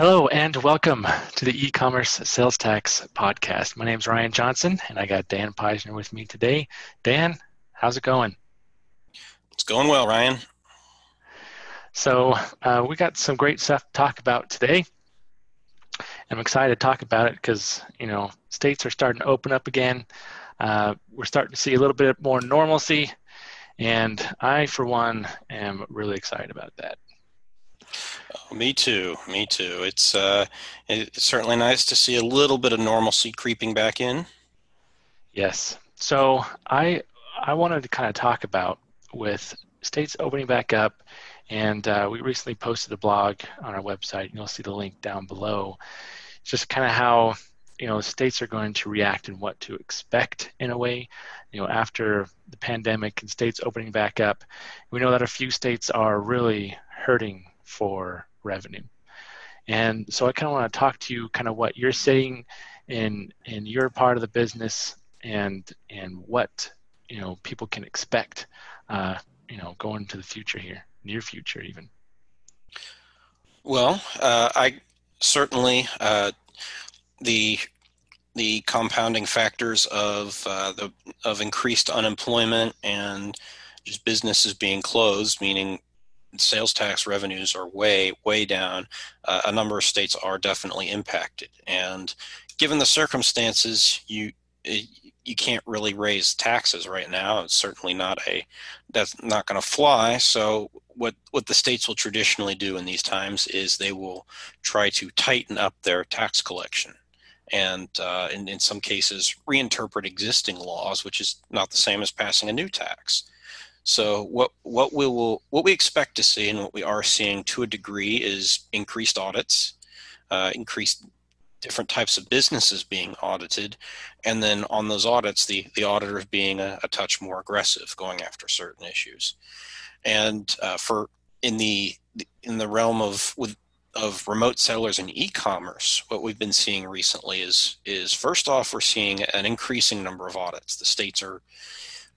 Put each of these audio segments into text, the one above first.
Hello and welcome to the e-commerce sales tax podcast. My name is Ryan Johnson and I got Dan Peisner with me today. Dan, how's it going? It's going well, Ryan. So uh, we got some great stuff to talk about today. I'm excited to talk about it because you know states are starting to open up again. Uh, we're starting to see a little bit more normalcy, and I, for one, am really excited about that. Oh, me too. Me too. It's uh, it's certainly nice to see a little bit of normalcy creeping back in. Yes. So I I wanted to kind of talk about with states opening back up, and uh, we recently posted a blog on our website. You'll see the link down below. Just kind of how you know states are going to react and what to expect in a way. You know, after the pandemic and states opening back up, we know that a few states are really hurting for revenue. And so I kind of want to talk to you kind of what you're seeing in in your part of the business and and what you know people can expect uh, you know going into the future here, near future even. Well, uh, I certainly uh, the the compounding factors of uh, the of increased unemployment and just businesses being closed, meaning sales tax revenues are way way down uh, a number of states are definitely impacted. And given the circumstances you you can't really raise taxes right now. It's certainly not a that's not going to fly. So what what the states will traditionally do in these times is they will try to tighten up their tax collection and uh, in, in some cases reinterpret existing laws which is not the same as passing a new tax so what what we will what we expect to see and what we are seeing to a degree is increased audits, uh, increased different types of businesses being audited, and then on those audits, the the auditors being a, a touch more aggressive, going after certain issues. And uh, for in the in the realm of with of remote sellers and e-commerce, what we've been seeing recently is is first off, we're seeing an increasing number of audits. The states are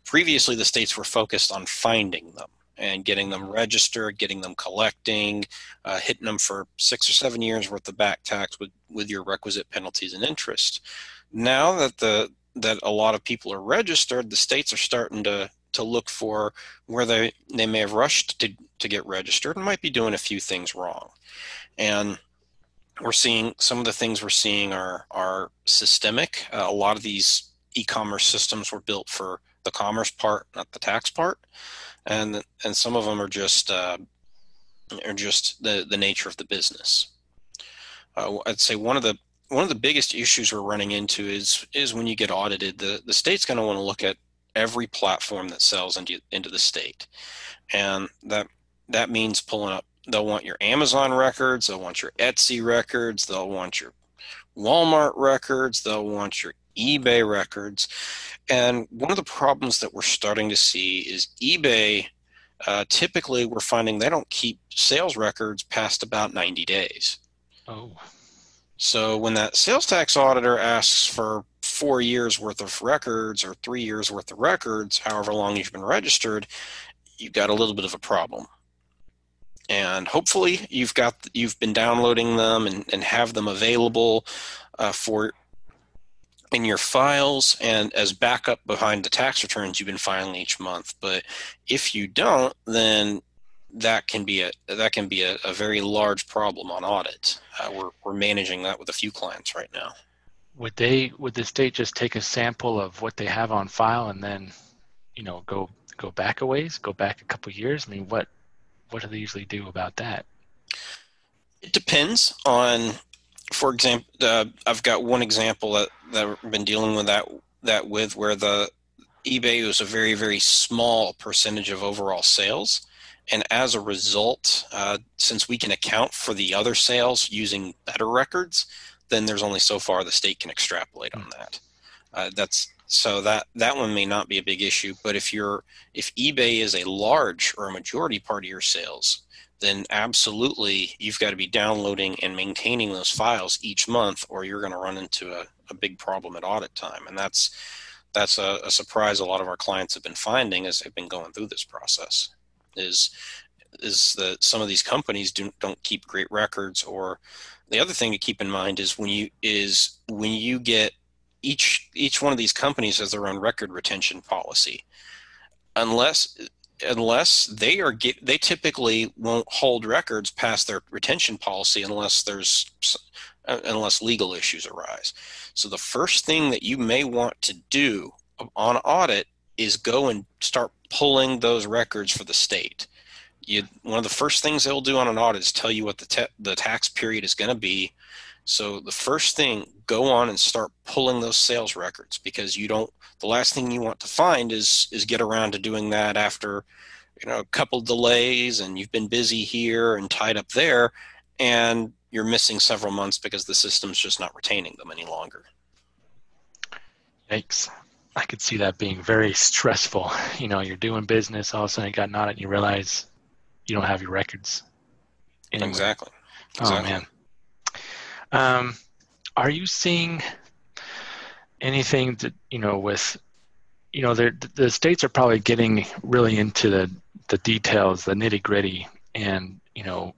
previously the states were focused on finding them and getting them registered, getting them collecting, uh, hitting them for six or seven years worth of back tax with, with your requisite penalties and interest. Now that the that a lot of people are registered, the states are starting to to look for where they, they may have rushed to, to get registered and might be doing a few things wrong. And we're seeing some of the things we're seeing are are systemic. Uh, a lot of these e-commerce systems were built for the commerce part, not the tax part, and and some of them are just uh, are just the the nature of the business. Uh, I'd say one of the one of the biggest issues we're running into is is when you get audited, the the state's going to want to look at every platform that sells into into the state, and that that means pulling up. They'll want your Amazon records, they'll want your Etsy records, they'll want your Walmart records, they'll want your eBay records. And one of the problems that we're starting to see is eBay. Uh, typically, we're finding they don't keep sales records past about 90 days. Oh. So when that sales tax auditor asks for four years worth of records or three years worth of records, however long you've been registered, you've got a little bit of a problem. And hopefully you've got you've been downloading them and, and have them available uh, for in your files and as backup behind the tax returns you've been filing each month. But if you don't, then that can be a that can be a, a very large problem on audit. Uh, we're we're managing that with a few clients right now. Would they would the state just take a sample of what they have on file and then, you know, go go back a ways, go back a couple years? I mean, what what do they usually do about that? It depends on for example, uh, I've got one example that, that I've been dealing with that that with where the eBay was a very very small percentage of overall sales, and as a result, uh, since we can account for the other sales using better records, then there's only so far the state can extrapolate on that. Uh, that's so that that one may not be a big issue, but if you're if eBay is a large or a majority part of your sales, then absolutely you've got to be downloading and maintaining those files each month or you're going to run into a, a big problem at audit time and that's that's a, a, surprise a lot of our clients have been finding as they've been going through this process is is that some of these companies do, don't keep great records. Or the other thing to keep in mind is when you is when you get each each one of these companies has their own record retention policy. Unless unless they are get, they typically won't hold records past their retention policy unless there's uh, unless legal issues arise. So the first thing that you may want to do on audit is go and start pulling those records for the state. You, one of the first things they'll do on an audit is tell you what the, te- the tax period is going to be. So the first thing, go on and start pulling those sales records because you don't. The last thing you want to find is is get around to doing that after, you know, a couple delays and you've been busy here and tied up there, and you're missing several months because the system's just not retaining them any longer. Yikes. I could see that being very stressful. You know, you're doing business, all of a sudden you got audit and you realize you don't have your records. Anywhere. Exactly. exactly. Oh man. Um, are you seeing anything that you know with you know the states are probably getting really into the the details, the nitty gritty, and you know,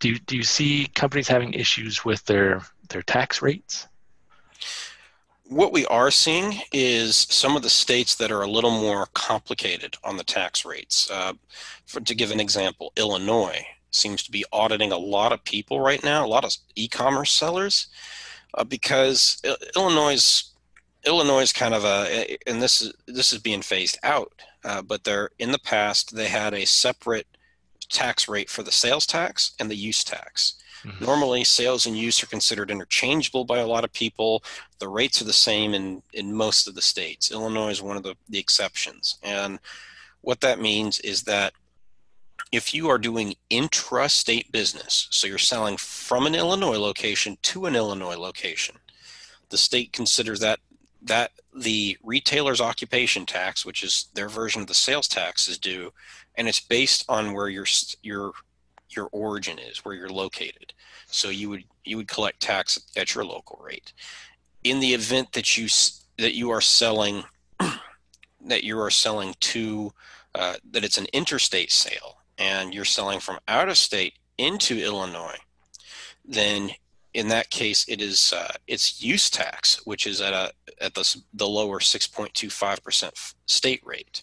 do you, do you see companies having issues with their their tax rates? what we are seeing is some of the states that are a little more complicated on the tax rates. Uh, for, to give an example, Illinois seems to be auditing a lot of people right now, a lot of e-commerce sellers, uh, because Illinois Illinois is kind of a, and this is this is being phased out. Uh, but they're in the past they had a separate tax rate for the sales tax and the use tax. Mm-hmm. Normally, sales and use are considered interchangeable by a lot of people. The rates are the same in, in most of the states. Illinois is one of the, the exceptions. And what that means is that if you are doing intra-state business, so you're selling from an Illinois location to an Illinois location, the state considers that that the retailer's occupation tax, which is their version of the sales tax, is due, and it's based on where your your your origin is, where you're located. So you would you would collect tax at your local rate. In the event that you that you are selling that you are selling to uh, that it's an interstate sale and you're selling from out of state into Illinois, then in that case it is uh, it's use tax, which is at a at the the lower 6.25 percent state rate,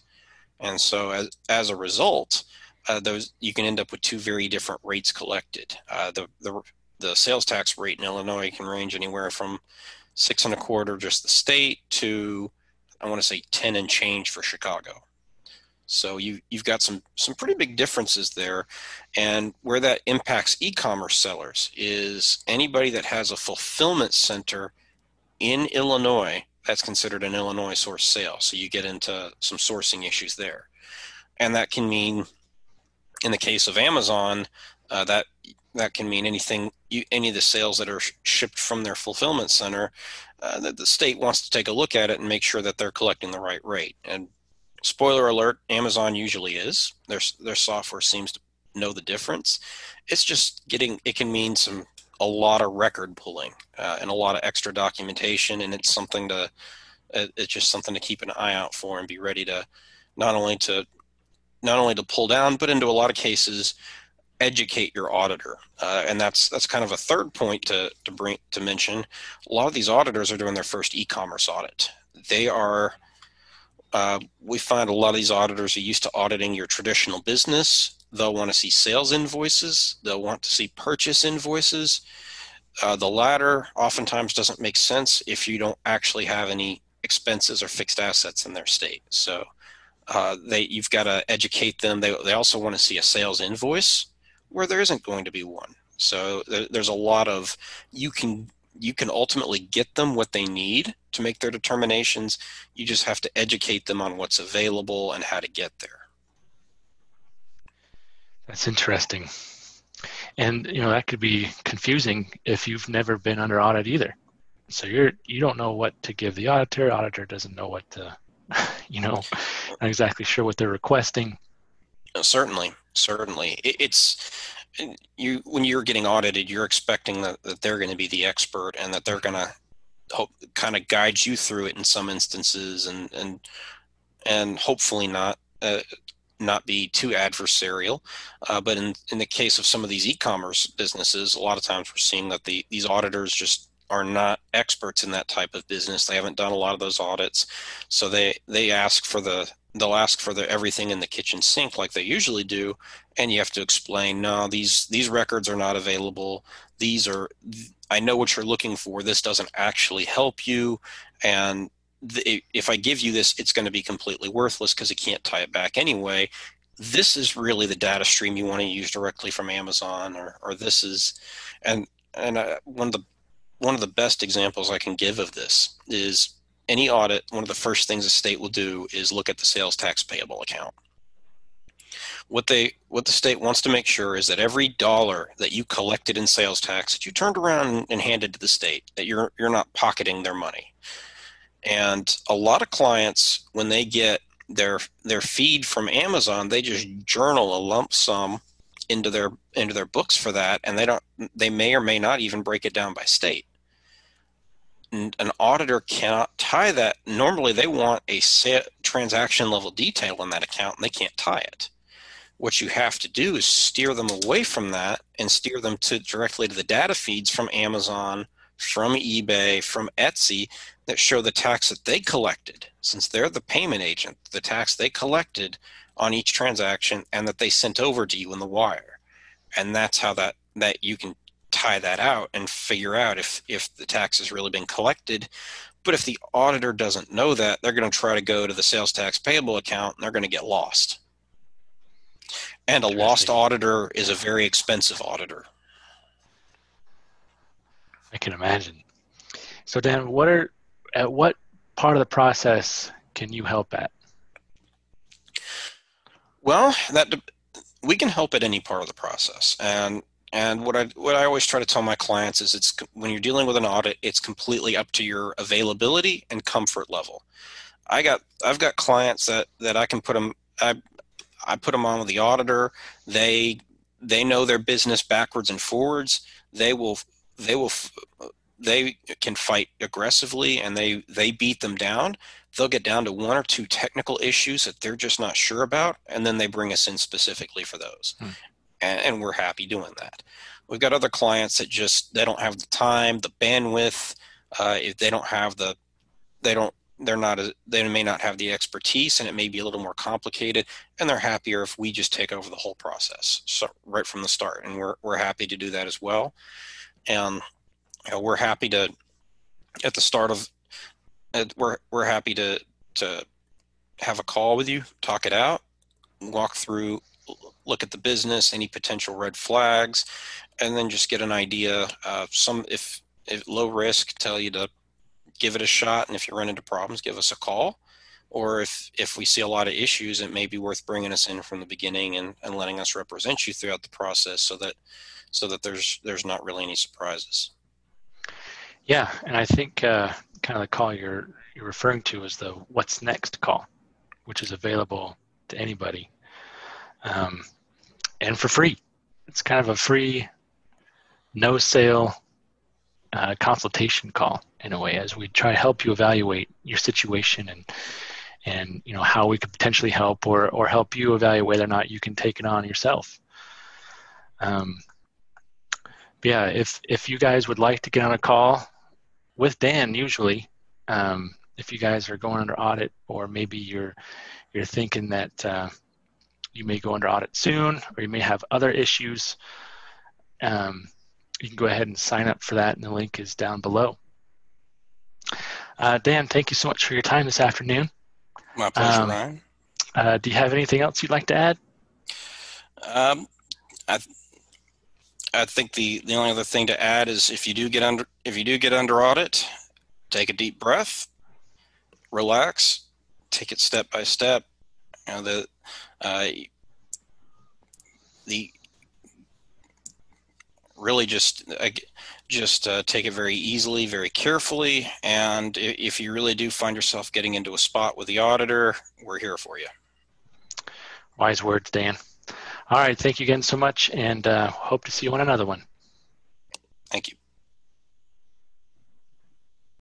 and so as as a result, uh, those you can end up with two very different rates collected. Uh, the, the the sales tax rate in Illinois can range anywhere from six and a quarter just the state to I want to say ten and change for Chicago. So you you've got some some pretty big differences there, and where that impacts e-commerce sellers is anybody that has a fulfillment center in Illinois that's considered an Illinois source sale. So you get into some sourcing issues there, and that can mean in the case of Amazon, uh, that that can mean anything, you, any of the sales that are sh- shipped from their fulfillment center. Uh, that the state wants to take a look at it and make sure that they're collecting the right rate. And spoiler alert, Amazon usually is. Their their software seems to know the difference. It's just getting. It can mean some a lot of record pulling uh, and a lot of extra documentation, and it's something to. It's just something to keep an eye out for and be ready to not only to not only to pull down, but into a lot of cases, educate your auditor. Uh, and that's that's kind of a third point to to bring to mention. A lot of these auditors are doing their first e-commerce audit. They are. Uh, we find a lot of these auditors are used to auditing your traditional business. They'll want to see sales invoices. They'll want to see purchase invoices. Uh, the latter oftentimes doesn't make sense if you don't actually have any expenses or fixed assets in their state. So uh, they you've got to educate them. They they also want to see a sales invoice where there isn't going to be one. So there, there's a lot of you can you can ultimately get them what they need to make their determinations. You just have to educate them on what's available and how to get there. That's interesting. And you know that could be confusing if you've never been under audit either. So you're you don't know what to give the auditor. Auditor doesn't know what to you know, not exactly sure what they're requesting. Certainly, certainly, it's you when you're getting audited, you're expecting that, that they're going to be the expert and that they're going to kind of guide you through it in some instances, and and and hopefully not. Uh, not be too adversarial. Uh, but in, in the case of some of these e-commerce businesses, a lot of times we're seeing that the these auditors just are not experts in that type of business. They haven't done a lot of those audits, so they they ask for the they'll ask for the everything in the kitchen sink like they usually do, and you have to explain no these these records are not available. These are I know what you're looking for. This doesn't actually help you, and if I give you this, it's going to be completely worthless because it can't tie it back anyway. This is really the data stream you want to use directly from Amazon, or, or this is, and and uh, one of the one of the best examples I can give of this is any audit. One of the first things a state will do is look at the sales tax payable account. What they what the state wants to make sure is that every dollar that you collected in sales tax that you turned around and handed to the state that you're you're not pocketing their money and a lot of clients, when they get their their feed from Amazon, they just journal a lump sum into their into their books for that, and they don't they may or may not even break it down by state. An auditor cannot tie that. Normally, they want a set transaction level detail in that account, and they can't tie it. What you have to do is steer them away from that and steer them to directly to the data feeds from Amazon, from eBay, from Etsy that show the tax that they collected, since they're the payment agent, the tax they collected on each transaction and that they sent over to you in the wire. And that's how that, that you can tie that out and figure out if, if the tax has really been collected. But if the auditor doesn't know that, they're going to try to go to the sales tax payable account and they're going to get lost. And a lost auditor is a very expensive auditor. I can imagine. So Dan, what are at what part of the process can you help at? Well, that we can help at any part of the process, and and what I what I always try to tell my clients is it's when you're dealing with an audit, it's completely up to your availability and comfort level. I got I've got clients that that I can put them I I put them on with the auditor. They they know their business backwards and forwards. They will they will they can fight aggressively and they they beat them down they'll get down to one or two technical issues that they're just not sure about and then they bring us in specifically for those hmm. And, and, we're happy doing that. We've got other clients that just they don't have the time the bandwidth uh, if they don't have the they don't they're not a, they may not have the expertise and it may be a little more complicated and they're happier if we just take over the whole process. So right from the start and we're, we're happy to do that as well. And you know, we're happy to at the start of we're we're happy to to have a call with you, talk it out, walk through, look at the business, any potential red flags, and then just get an idea. Uh, some if if low risk, tell you to give it a shot, and if you run into problems, give us a call. Or if if we see a lot of issues, it may be worth bringing us in from the beginning and, and letting us represent you throughout the process, so that so that there's there's not really any surprises. Yeah, and I think uh, kind of the call you're you're referring to is the "What's Next" call, which is available to anybody, um, and for free. It's kind of a free, no sale uh, consultation call in a way, as we try to help you evaluate your situation and and you know how we could potentially help or or help you evaluate whether or not you can take it on yourself. Um, yeah, if if you guys would like to get on a call with Dan, usually, um, if you guys are going under audit, or maybe you're you're thinking that uh, you may go under audit soon, or you may have other issues, um, you can go ahead and sign up for that, and the link is down below. Uh, Dan, thank you so much for your time this afternoon. My pleasure, um, Ryan. Uh, do you have anything else you'd like to add? Um, I I think the, the only other thing to add is if you do get under if you do get under audit, take a deep breath, relax, take it step by step. You know, the uh, the really just uh, just uh, take it very easily, very carefully, and if you really do find yourself getting into a spot with the auditor, we're here for you. Wise words, Dan. All right. Thank you again so much, and uh, hope to see you on another one. Thank you.